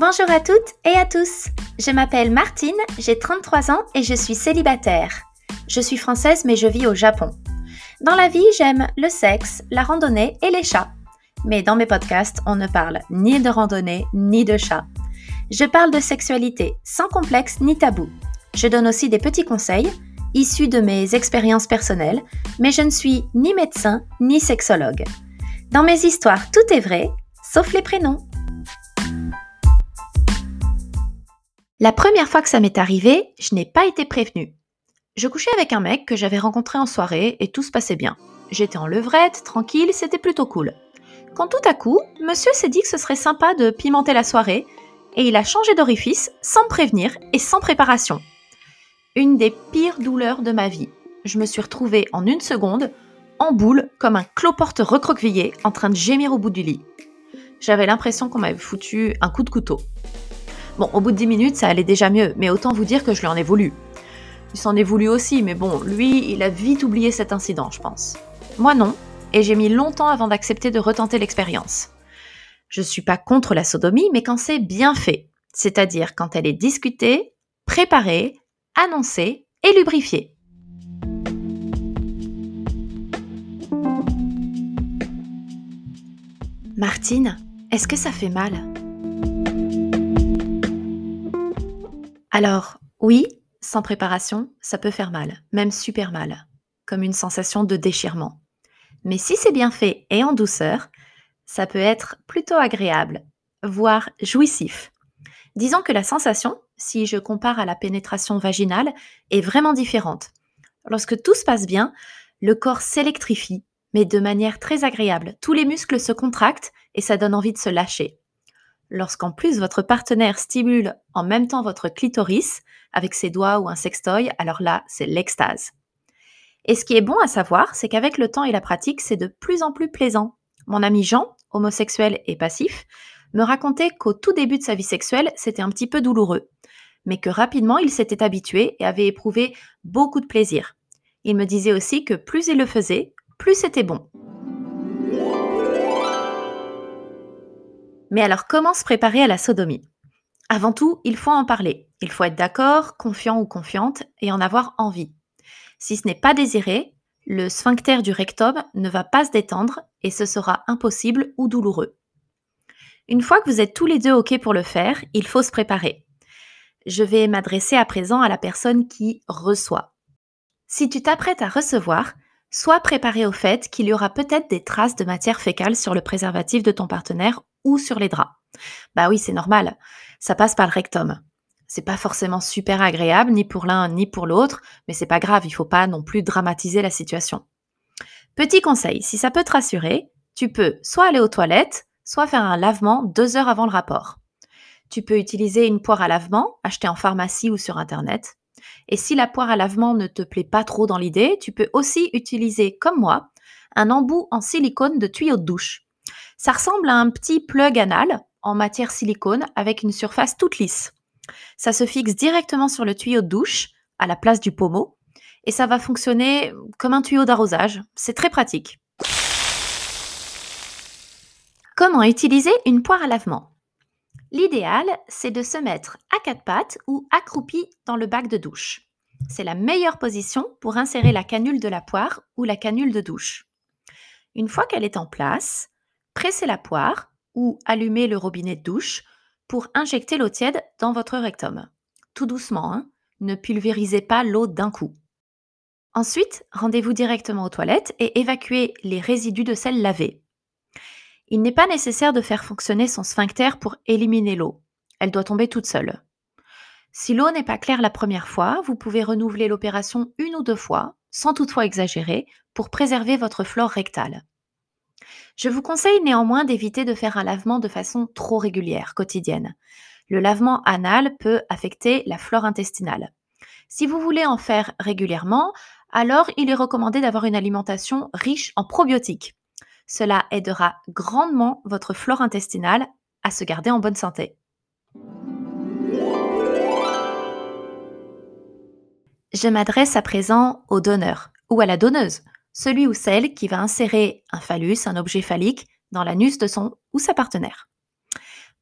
Bonjour à toutes et à tous. Je m'appelle Martine, j'ai 33 ans et je suis célibataire. Je suis française mais je vis au Japon. Dans la vie, j'aime le sexe, la randonnée et les chats. Mais dans mes podcasts, on ne parle ni de randonnée ni de chats. Je parle de sexualité sans complexe ni tabou. Je donne aussi des petits conseils issus de mes expériences personnelles, mais je ne suis ni médecin ni sexologue. Dans mes histoires, tout est vrai, sauf les prénoms. La première fois que ça m'est arrivé, je n'ai pas été prévenue. Je couchais avec un mec que j'avais rencontré en soirée et tout se passait bien. J'étais en levrette, tranquille, c'était plutôt cool. Quand tout à coup, monsieur s'est dit que ce serait sympa de pimenter la soirée et il a changé d'orifice sans me prévenir et sans préparation. Une des pires douleurs de ma vie. Je me suis retrouvée en une seconde, en boule, comme un cloporte recroquevillé, en train de gémir au bout du lit. J'avais l'impression qu'on m'avait foutu un coup de couteau. Bon, au bout de 10 minutes, ça allait déjà mieux, mais autant vous dire que je lui en ai voulu. Il s'en est voulu aussi, mais bon, lui, il a vite oublié cet incident, je pense. Moi non, et j'ai mis longtemps avant d'accepter de retenter l'expérience. Je suis pas contre la sodomie, mais quand c'est bien fait, c'est-à-dire quand elle est discutée, préparée, annoncée et lubrifiée. Martine, est-ce que ça fait mal? Alors, oui, sans préparation, ça peut faire mal, même super mal, comme une sensation de déchirement. Mais si c'est bien fait et en douceur, ça peut être plutôt agréable, voire jouissif. Disons que la sensation, si je compare à la pénétration vaginale, est vraiment différente. Lorsque tout se passe bien, le corps s'électrifie, mais de manière très agréable. Tous les muscles se contractent et ça donne envie de se lâcher. Lorsqu'en plus votre partenaire stimule en même temps votre clitoris avec ses doigts ou un sextoy, alors là, c'est l'extase. Et ce qui est bon à savoir, c'est qu'avec le temps et la pratique, c'est de plus en plus plaisant. Mon ami Jean, homosexuel et passif, me racontait qu'au tout début de sa vie sexuelle, c'était un petit peu douloureux, mais que rapidement il s'était habitué et avait éprouvé beaucoup de plaisir. Il me disait aussi que plus il le faisait, plus c'était bon. Mais alors comment se préparer à la sodomie? Avant tout, il faut en parler. Il faut être d'accord, confiant ou confiante et en avoir envie. Si ce n'est pas désiré, le sphincter du rectum ne va pas se détendre et ce sera impossible ou douloureux. Une fois que vous êtes tous les deux OK pour le faire, il faut se préparer. Je vais m'adresser à présent à la personne qui reçoit. Si tu t'apprêtes à recevoir, sois préparé au fait qu'il y aura peut-être des traces de matière fécale sur le préservatif de ton partenaire ou sur les draps. Bah oui, c'est normal. Ça passe par le rectum. C'est pas forcément super agréable, ni pour l'un ni pour l'autre, mais c'est pas grave, il faut pas non plus dramatiser la situation. Petit conseil, si ça peut te rassurer, tu peux soit aller aux toilettes, soit faire un lavement deux heures avant le rapport. Tu peux utiliser une poire à lavement, achetée en pharmacie ou sur Internet. Et si la poire à lavement ne te plaît pas trop dans l'idée, tu peux aussi utiliser, comme moi, un embout en silicone de tuyau de douche. Ça ressemble à un petit plug anal en matière silicone avec une surface toute lisse. Ça se fixe directement sur le tuyau de douche, à la place du pommeau, et ça va fonctionner comme un tuyau d'arrosage. C'est très pratique. Comment utiliser une poire à lavement? L'idéal, c'est de se mettre à quatre pattes ou accroupi dans le bac de douche. C'est la meilleure position pour insérer la canule de la poire ou la canule de douche. Une fois qu'elle est en place, pressez la poire ou allumez le robinet de douche pour injecter l'eau tiède dans votre rectum. Tout doucement, hein. ne pulvérisez pas l'eau d'un coup. Ensuite, rendez-vous directement aux toilettes et évacuez les résidus de sel lavé. Il n'est pas nécessaire de faire fonctionner son sphincter pour éliminer l'eau. Elle doit tomber toute seule. Si l'eau n'est pas claire la première fois, vous pouvez renouveler l'opération une ou deux fois, sans toutefois exagérer, pour préserver votre flore rectale. Je vous conseille néanmoins d'éviter de faire un lavement de façon trop régulière, quotidienne. Le lavement anal peut affecter la flore intestinale. Si vous voulez en faire régulièrement, alors il est recommandé d'avoir une alimentation riche en probiotiques. Cela aidera grandement votre flore intestinale à se garder en bonne santé. Je m'adresse à présent au donneur ou à la donneuse celui ou celle qui va insérer un phallus, un objet phallique, dans l'anus de son ou sa partenaire.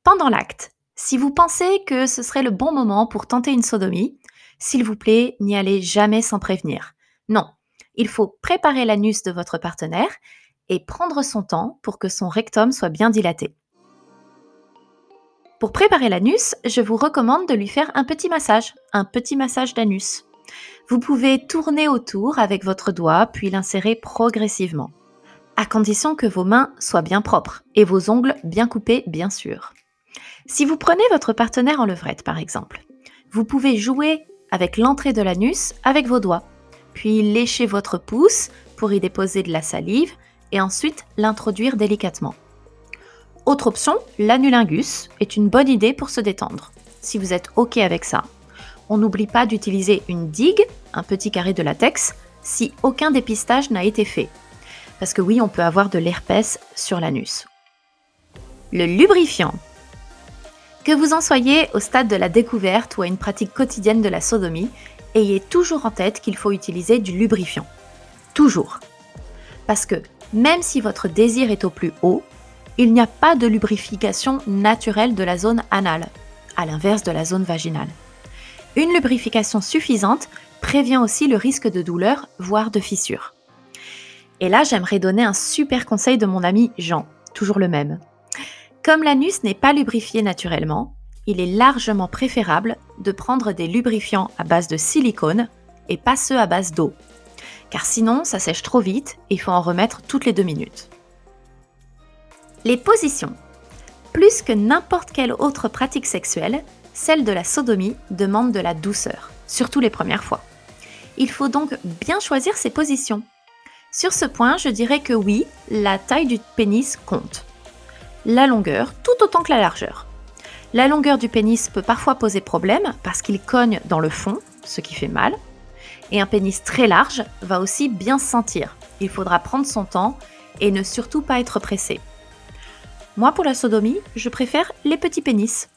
Pendant l'acte, Si vous pensez que ce serait le bon moment pour tenter une sodomie, s'il vous plaît, n'y allez jamais sans prévenir. Non, il faut préparer l'anus de votre partenaire et prendre son temps pour que son rectum soit bien dilaté. Pour préparer l'anus, je vous recommande de lui faire un petit massage, un petit massage d'anus. Vous pouvez tourner autour avec votre doigt puis l'insérer progressivement, à condition que vos mains soient bien propres et vos ongles bien coupés bien sûr. Si vous prenez votre partenaire en levrette par exemple, vous pouvez jouer avec l'entrée de l'anus avec vos doigts, puis lécher votre pouce pour y déposer de la salive et ensuite l'introduire délicatement. Autre option, l'anulingus est une bonne idée pour se détendre. Si vous êtes OK avec ça, on n'oublie pas d'utiliser une digue, un petit carré de latex, si aucun dépistage n'a été fait. Parce que oui, on peut avoir de l'herpès sur l'anus. Le lubrifiant. Que vous en soyez au stade de la découverte ou à une pratique quotidienne de la sodomie, ayez toujours en tête qu'il faut utiliser du lubrifiant. Toujours. Parce que même si votre désir est au plus haut, il n'y a pas de lubrification naturelle de la zone anale, à l'inverse de la zone vaginale. Une lubrification suffisante prévient aussi le risque de douleur, voire de fissure. Et là, j'aimerais donner un super conseil de mon ami Jean, toujours le même. Comme l'anus n'est pas lubrifié naturellement, il est largement préférable de prendre des lubrifiants à base de silicone et pas ceux à base d'eau car sinon ça sèche trop vite et il faut en remettre toutes les deux minutes. Les positions. Plus que n'importe quelle autre pratique sexuelle, celle de la sodomie demande de la douceur, surtout les premières fois. Il faut donc bien choisir ses positions. Sur ce point, je dirais que oui, la taille du pénis compte. La longueur tout autant que la largeur. La longueur du pénis peut parfois poser problème parce qu'il cogne dans le fond, ce qui fait mal, et un pénis très large va aussi bien se sentir. Il faudra prendre son temps et ne surtout pas être pressé. Moi, pour la sodomie, je préfère les petits pénis.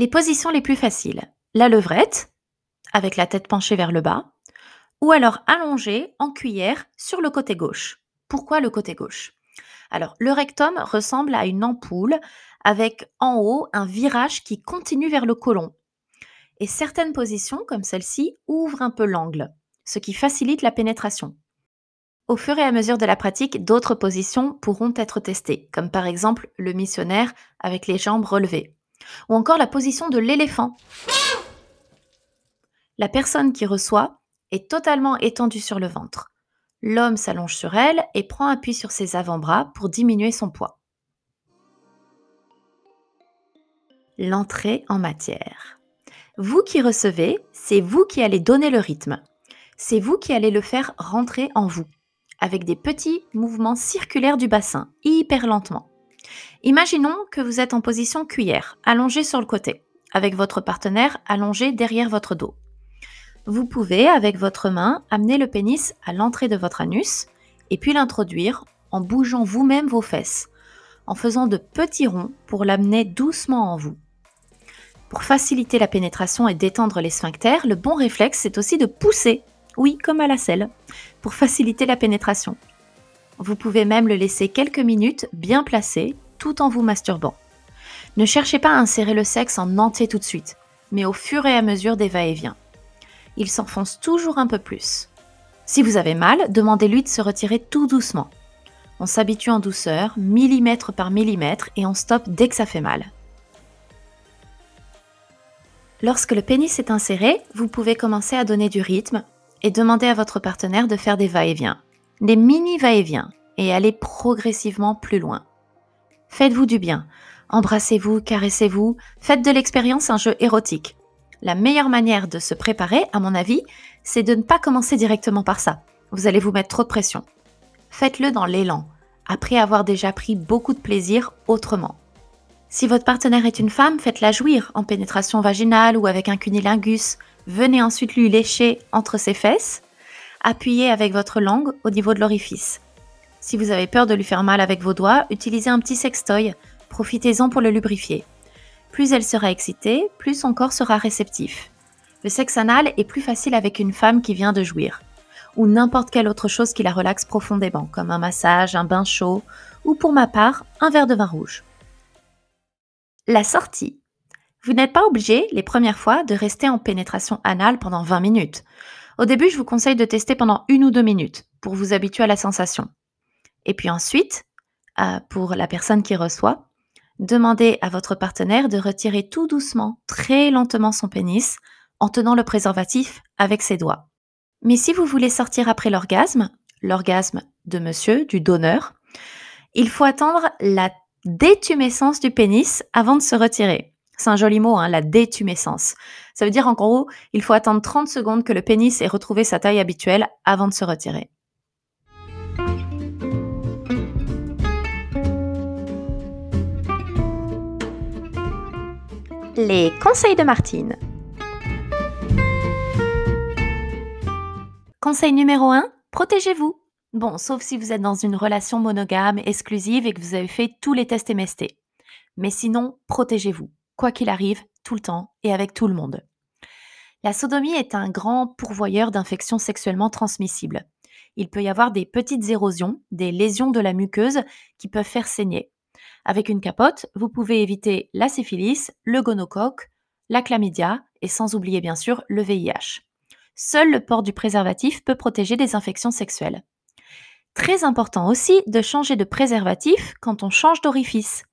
Les positions les plus faciles. La levrette, avec la tête penchée vers le bas, ou alors allongée en cuillère sur le côté gauche. Pourquoi le côté gauche? Alors, le rectum ressemble à une ampoule avec en haut un virage qui continue vers le côlon et certaines positions, comme celle-ci, ouvrent un peu l'angle, ce qui facilite la pénétration. Au fur et à mesure de la pratique, d'autres positions pourront être testées, comme par exemple le missionnaire avec les jambes relevées, ou encore la position de l'éléphant. La personne qui reçoit est totalement étendue sur le ventre. L'homme s'allonge sur elle et prend appui sur ses avant-bras pour diminuer son poids. L'entrée en matière. Vous qui recevez, c'est vous qui allez donner le rythme. C'est vous qui allez le faire rentrer en vous, avec des petits mouvements circulaires du bassin, hyper lentement. Imaginons que vous êtes en position cuillère, allongé sur le côté, avec votre partenaire allongé derrière votre dos. Vous pouvez, avec votre main, amener le pénis à l'entrée de votre anus et puis l'introduire en bougeant vous-même vos fesses, en faisant de petits ronds pour l'amener doucement en vous. Pour faciliter la pénétration et détendre les sphincters, le bon réflexe, c'est aussi de pousser, oui, comme à la selle, pour faciliter la pénétration. Vous pouvez même le laisser quelques minutes bien placé, tout en vous masturbant. Ne cherchez pas à insérer le sexe en entier tout de suite, mais au fur et à mesure des va-et-vient. Il s'enfonce toujours un peu plus. Si vous avez mal, demandez-lui de se retirer tout doucement. On s'habitue en douceur, millimètre par millimètre, et on stoppe dès que ça fait mal. Lorsque le pénis est inséré, vous pouvez commencer à donner du rythme et demander à votre partenaire de faire des va-et-vient, des mini va-et-vient, et aller progressivement plus loin. Faites-vous du bien, embrassez-vous, caressez-vous, faites de l'expérience un jeu érotique. La meilleure manière de se préparer, à mon avis, c'est de ne pas commencer directement par ça. Vous allez vous mettre trop de pression. Faites-le dans l'élan, après avoir déjà pris beaucoup de plaisir autrement. Si votre partenaire est une femme, faites-la jouir en pénétration vaginale ou avec un cunilingus. Venez ensuite lui lécher entre ses fesses. Appuyez avec votre langue au niveau de l'orifice. Si vous avez peur de lui faire mal avec vos doigts, utilisez un petit sextoy. Profitez-en pour le lubrifier. Plus elle sera excitée, plus son corps sera réceptif. Le sexe anal est plus facile avec une femme qui vient de jouir, ou n'importe quelle autre chose qui la relaxe profondément, comme un massage, un bain chaud, ou pour ma part, un verre de vin rouge. La sortie. Vous n'êtes pas obligé, les premières fois, de rester en pénétration anale pendant 20 minutes. Au début, je vous conseille de tester pendant une ou deux minutes pour vous habituer à la sensation. Et puis ensuite, euh, pour la personne qui reçoit, demandez à votre partenaire de retirer tout doucement, très lentement son pénis en tenant le préservatif avec ses doigts. Mais si vous voulez sortir après l'orgasme, l'orgasme de monsieur, du donneur, il faut attendre la détumescence du pénis avant de se retirer. C'est un joli mot, hein, la détumescence. Ça veut dire en gros, il faut attendre 30 secondes que le pénis ait retrouvé sa taille habituelle avant de se retirer. Les conseils de Martine. Conseil numéro 1, protégez-vous. Bon, sauf si vous êtes dans une relation monogame, exclusive et que vous avez fait tous les tests MST. Mais sinon, protégez-vous, quoi qu'il arrive, tout le temps et avec tout le monde. La sodomie est un grand pourvoyeur d'infections sexuellement transmissibles. Il peut y avoir des petites érosions, des lésions de la muqueuse qui peuvent faire saigner. Avec une capote, vous pouvez éviter la syphilis, le gonocoque, la chlamydia et sans oublier bien sûr le VIH. Seul le port du préservatif peut protéger des infections sexuelles. Très important aussi de changer de préservatif quand on change d'orifice.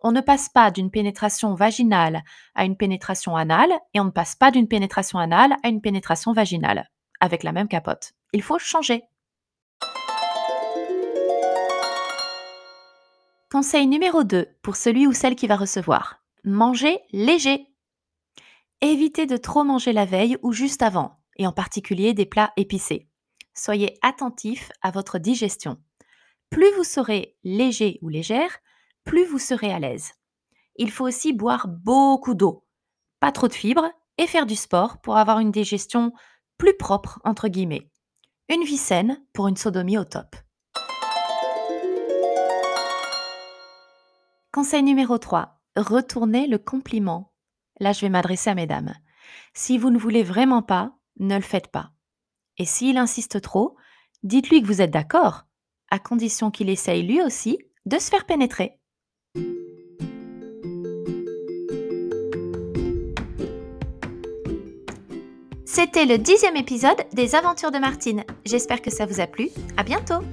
On ne passe pas d'une pénétration vaginale à une pénétration anale et on ne passe pas d'une pénétration anale à une pénétration vaginale avec la même capote. Il faut changer. Conseil numéro 2 pour celui ou celle qui va recevoir. Manger léger. Évitez de trop manger la veille ou juste avant et en particulier des plats épicés. Soyez attentif à votre digestion. Plus vous serez léger ou légère, plus vous serez à l'aise. Il faut aussi boire beaucoup d'eau, pas trop de fibres et faire du sport pour avoir une digestion plus propre, entre guillemets. Une vie saine pour une sodomie au top. Conseil numéro 3. Retournez le compliment. Là, je vais m'adresser à mesdames. Si vous ne voulez vraiment pas, ne le faites pas. Et s'il insiste trop, dites-lui que vous êtes d'accord, à condition qu'il essaye lui aussi de se faire pénétrer. C'était le dixième épisode des Aventures de Martine. J'espère que ça vous a plu. À bientôt!